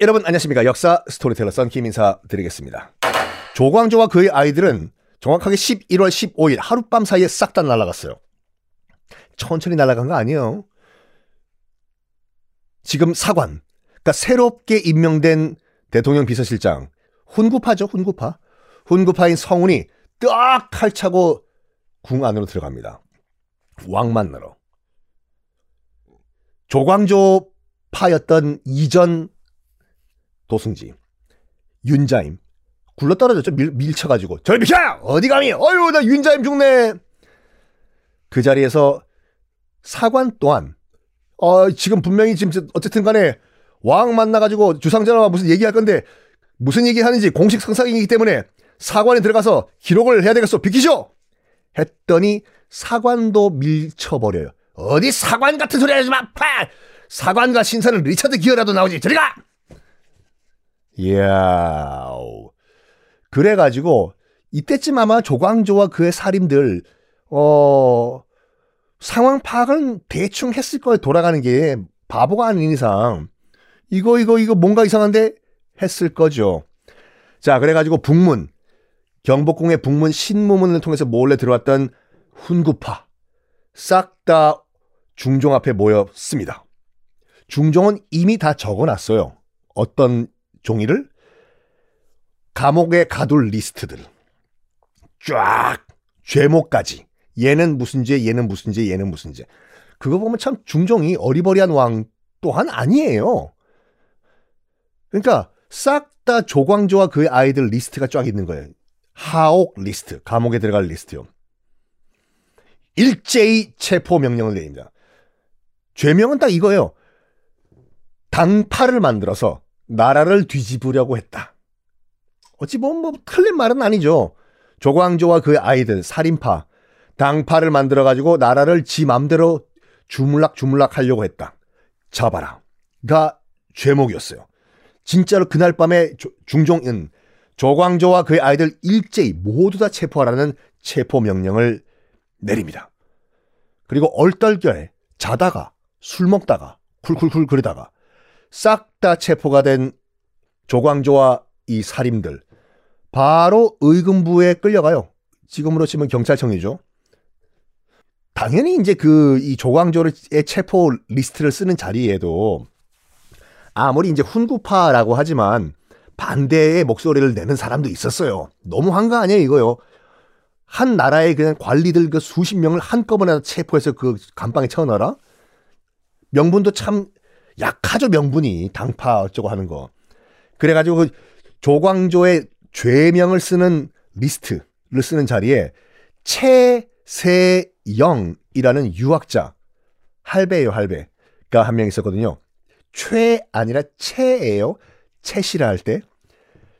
여러분 안녕하십니까. 역사 스토리텔러 썬킴 인사드리겠습니다. 조광조와 그의 아이들은 정확하게 11월 15일 하룻밤 사이에 싹 다 날아갔어요. 천천히 날아간 거 아니에요. 지금 사관 그러니까 새롭게 임명된 대통령 비서실장 훈구파죠 훈구파. 훈구파인 성운이 딱 칼차고 궁 안으로 들어갑니다. 왕 만나러 조광조 파였던 이전 도승지, 윤자임 굴러 떨어졌죠. 밀, 밀쳐가지고 절 비켜! 어디 감히? 어휴 나 윤자임 죽네. 그 자리에서 사관 또한 어 지금 분명히 지금 어쨌든 간에 왕 만나가지고 주상전하와 무슨 얘기할 건데 무슨 얘기 하는지 공식 상상이기 때문에 사관에 들어가서 기록을 해야 되겠어. 비키쇼! 했더니 사관도 밀쳐버려요. 어디 사관 같은 소리 하지 마! 파! 사관과 신사는 리차드 기어라도 나오지. 저리 가! 이야. 그래 가지고 이때쯤 아마 조광조와 그의 살인들 어 상황 파악은 대충 했을 거예요. 돌아가는 게 바보가 아닌 이상 이거 이거 이거 뭔가 이상한데 했을 거죠. 자 그래 가지고 북문 경복궁의 북문 신무문을 통해서 몰래 들어왔던 훈구파 싹 다 중종 앞에 모였습니다. 중종은 이미 다 적어놨어요. 어떤 종이를 감옥에 가둘 리스트들 쫙 죄목까지 얘는 무슨 죄 얘는 무슨 죄 얘는 무슨 죄 그거 보면 참 중종이 어리버리한 왕 또한 아니에요. 그러니까 싹 다 조광조와 그의 아이들 리스트가 쫙 있는 거예요. 하옥 리스트 감옥에 들어갈 리스트요. 일제히 체포 명령을 내립니다. 죄명은 딱 이거예요. 당파를 만들어서 나라를 뒤집으려고 했다. 어찌 보면 뭐 틀린 말은 아니죠. 조광조와 그 아이들 살인파 당파를 만들어 가지고 나라를 지 맘대로 주물락 주물락 하려고 했다. 잡아라가 죄목이었어요. 진짜로 그날 밤에 중종은 조광조와 그의 아이들 일제히 모두 다 체포하라는 체포 명령을 내립니다. 그리고 얼떨결에 자다가 술 먹다가 쿨쿨쿨 그러다가 싹 다 체포가 된 조광조와 이 살인들 바로 의금부에 끌려가요. 지금으로 치면 경찰청이죠. 당연히 이제 그 이 조광조의 체포 리스트를 쓰는 자리에도 아무리 이제 훈구파라고 하지만 반대의 목소리를 내는 사람도 있었어요. 너무 한 거 아니에요, 이거요. 한 나라의 그냥 관리들 그 수십 명을 한꺼번에 체포해서 그 감방에 채워넣어라? 명분도 참 약하죠, 명분이. 당파 어쩌고 하는 거. 그래가지고 그 조광조의 죄명을 쓰는 리스트를 쓰는 자리에 최세영이라는 유학자, 할배예요, 할배가 한 명 있었거든요. 최 아니라 최예요. 최씨라 할 때.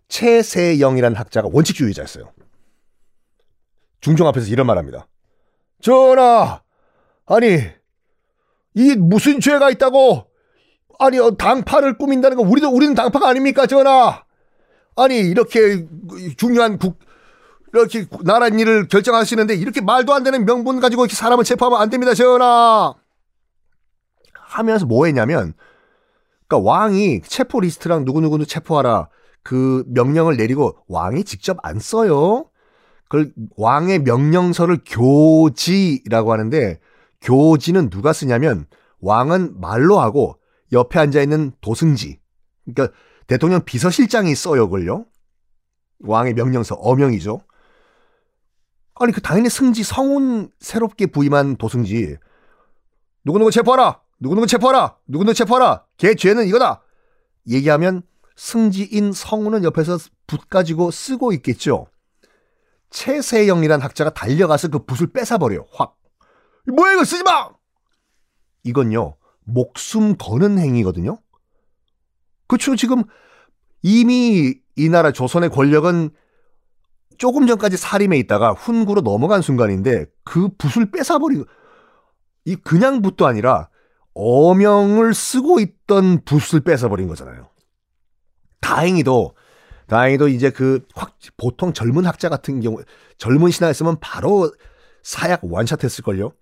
최세영이라는 학자가 원칙주의자였어요. 중종 앞에서 이런 말 합니다. 전하! 아니, 이 무슨 죄가 있다고? 아니, 어, 당파를 꾸민다는 거 우리도, 우리는 당파가 아닙니까, 전하? 아니, 이렇게 중요한 국, 이렇게 나라 일을 결정하시는데 이렇게 말도 안 되는 명분 가지고 이렇게 사람을 체포하면 안 됩니다, 전하! 하면서 뭐 했냐면, 그러니까 왕이 체포 리스트랑 누구누구는 체포하라. 그 명령을 내리고 왕이 직접 안 써요. 그걸 왕의 명령서를 교지라고 하는데 교지는 누가 쓰냐면 왕은 말로 하고 옆에 앉아 있는 도승지 그러니까 대통령 비서실장이 써요 그걸요. 왕의 명령서 어명이죠. 아니 그 당연히 승지 성운 새롭게 부임한 도승지 누구누구 체포하라 누구누구 체포하라 누구누구 체포하라 걔 죄는 이거다 얘기하면 승지인 성운은 옆에서 붓 가지고 쓰고 있겠죠. 최세영이란 학자가 달려가서 그 붓을 뺏어버려요. 확. 뭐야 이거 쓰지 마! 이건요. 목숨 거는 행위거든요. 그렇죠. 지금 이미 이 나라 조선의 권력은 조금 전까지 사림에 있다가 훈구로 넘어간 순간인데 그 붓을 뺏어버리고 이 그냥 붓도 아니라 어명을 쓰고 있던 붓을 뺏어버린 거잖아요. 다행히도 다행히도 이제 그 확, 보통 젊은 학자 같은 경우 젊은 신하였으면 바로 사약 완샷했을걸요.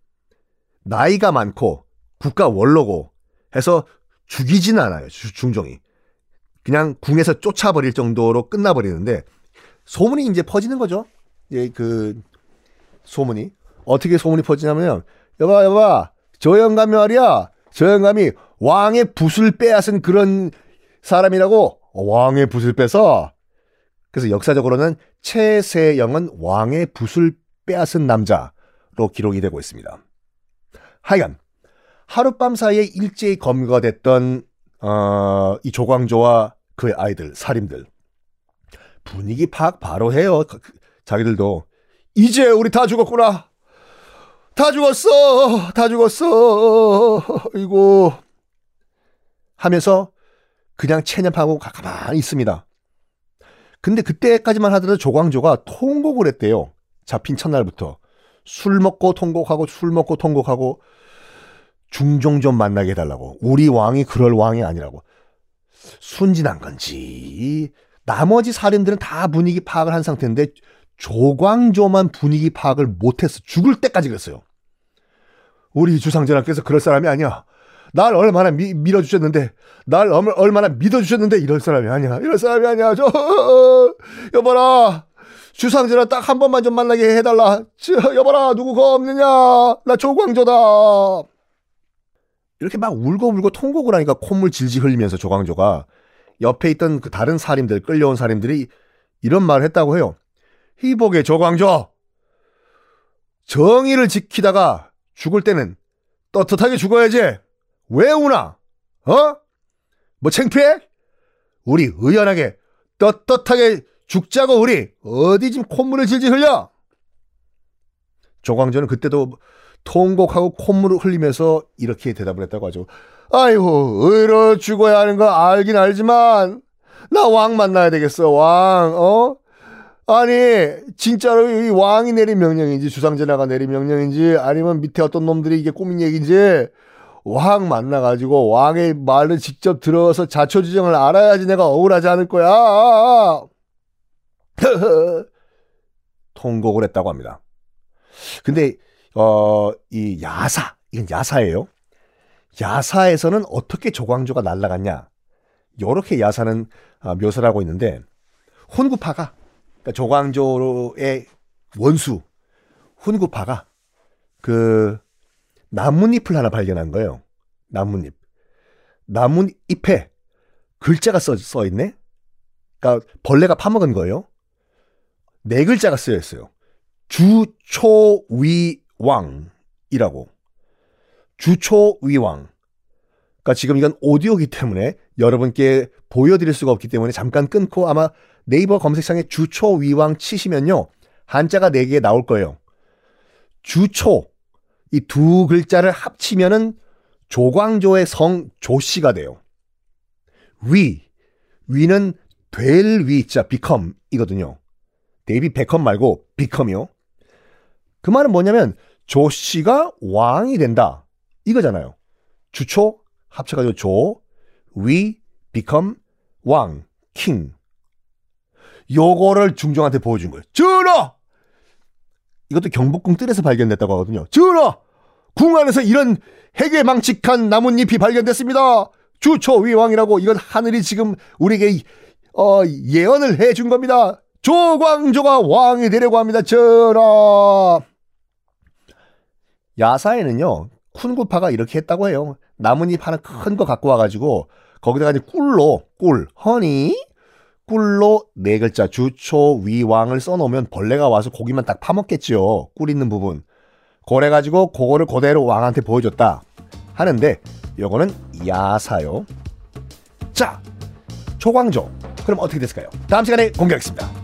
나이가 많고 국가 원로고 해서 죽이지는 않아요. 주- 중종이. 그냥 궁에서 쫓아버릴 정도로 끝나버리는데 소문이 이제 퍼지는 거죠. 이제 그 소문이 어떻게 소문이 퍼지냐면요. 여봐 여봐 저 영감이 말이야. 저 영감이 왕의 붓을 빼앗은 그런 사람이라고 어, 왕의 붓을 빼서 그래서 역사적으로는 최세영은 왕의 붓을 빼앗은 남자로 기록이 되고 있습니다. 하여간 하룻밤 사이에 일제히 검거가 됐던 어, 이 조광조와 그의 아이들 살인들 분위기 파악 바로 해요. 그- 그- 자기들도 이제 우리 다 죽었구나. 다 죽었어. 다 죽었어. 이고 하면서 그냥 체념하고 가- 가만히 있습니다. 근데 그때까지만 하더라도 조광조가 통곡을 했대요. 잡힌 첫날부터. 술 먹고 통곡하고 술 먹고 통곡하고 중종 좀 만나게 해달라고. 우리 왕이 그럴 왕이 아니라고. 순진한 건지 나머지 살인들은 다 분위기 파악을 한 상태인데 조광조만 분위기 파악을 못했어. 죽을 때까지 그랬어요. 우리 주상전하께서 그럴 사람이 아니야. 날 얼마나 미- 밀어주셨는데, 날 얼- 얼마나 믿어주셨는데 이럴 사람이 아니야. 이럴 사람이 아니야. 저 여봐라. 주상전하 딱한 번만 좀 만나게 해달라. 저, 여봐라 누구가 없느냐. 나 조광조다. 이렇게 막 울고불고 통곡을 하니까 콧물 질질 흘리면서 조광조가 옆에 있던 그 다른 살인들 끌려온 살인들이 이런 말을 했다고 해요. 희복의 조광조 정의를 지키다가 죽을 때는 떳떳하게 죽어야지. 왜 우나? 어? 뭐 창피해? 우리 의연하게 떳떳하게 죽자고 우리 어디 지금 콧물을 질질 흘려? 조광조는 그때도 통곡하고 콧물을 흘리면서 이렇게 대답을 했다고 하죠. 아이고 의로 죽어야 하는 거 알긴 알지만 나 왕 만나야 되겠어 왕 어? 아니 진짜로 이 왕이 내린 명령인지 주상전하가 내린 명령인지 아니면 밑에 어떤 놈들이 이게 꾸민 얘기인지 왕 만나가지고 왕의 말을 직접 들어서 자초지정을 알아야지 내가 억울하지 않을 거야. 통곡을 했다고 합니다. 근데 어, 이 야사, 이건 야사예요. 야사에서는 어떻게 조광조가 날아갔냐? 요렇게 야사는 아, 묘사를 하고 있는데 훈구파가 그러니까 조광조의 원수 훈구파가 그 나뭇잎을 하나 발견한 거예요. 나뭇잎. 나뭇잎에 글자가 써, 써 있네? 그러니까 벌레가 파먹은 거예요. 네 글자가 쓰여 있어요. 주초위왕이라고. 주초위왕. 그러니까 지금 이건 오디오기 때문에 여러분께 보여드릴 수가 없기 때문에 잠깐 끊고 아마 네이버 검색창에 주초위왕 치시면요. 한자가 4개 나올 거예요. 주초. 이 두 글자를 합치면은 조광조의 성 조씨가 돼요. 위. 위는 될 위자 become 이거든요. 데이비 베컴 말고 become이요. 그 말은 뭐냐면 조씨가 왕이 된다. 이거잖아요. 주초 합쳐가지고 조, 위, become, 왕, king. 요거를 중종한테 보여준 거예요. 전하! 이것도 경복궁 뜰에서 발견됐다고 하거든요. 전하! 궁 안에서 이런 해괴 망측한 나뭇잎이 발견됐습니다. 주초위왕이라고 이건 하늘이 지금 우리에게 어, 예언을 해준 겁니다. 조광조가 왕이 되려고 합니다. 전하! 야사에는요, 쿤구파가 이렇게 했다고 해요. 나뭇잎 하나 큰 거 갖고 와가지고, 거기다가 이제 꿀로, 꿀, 허니, 꿀로 네 글자, 주초, 위왕을 써놓으면 벌레가 와서 고기만 딱 파먹겠지요. 꿀 있는 부분. 그래가지고, 그거를 그대로 왕한테 보여줬다. 하는데, 요거는 야사요. 자, 조광조. 그럼 어떻게 됐을까요? 다음 시간에 공개하겠습니다.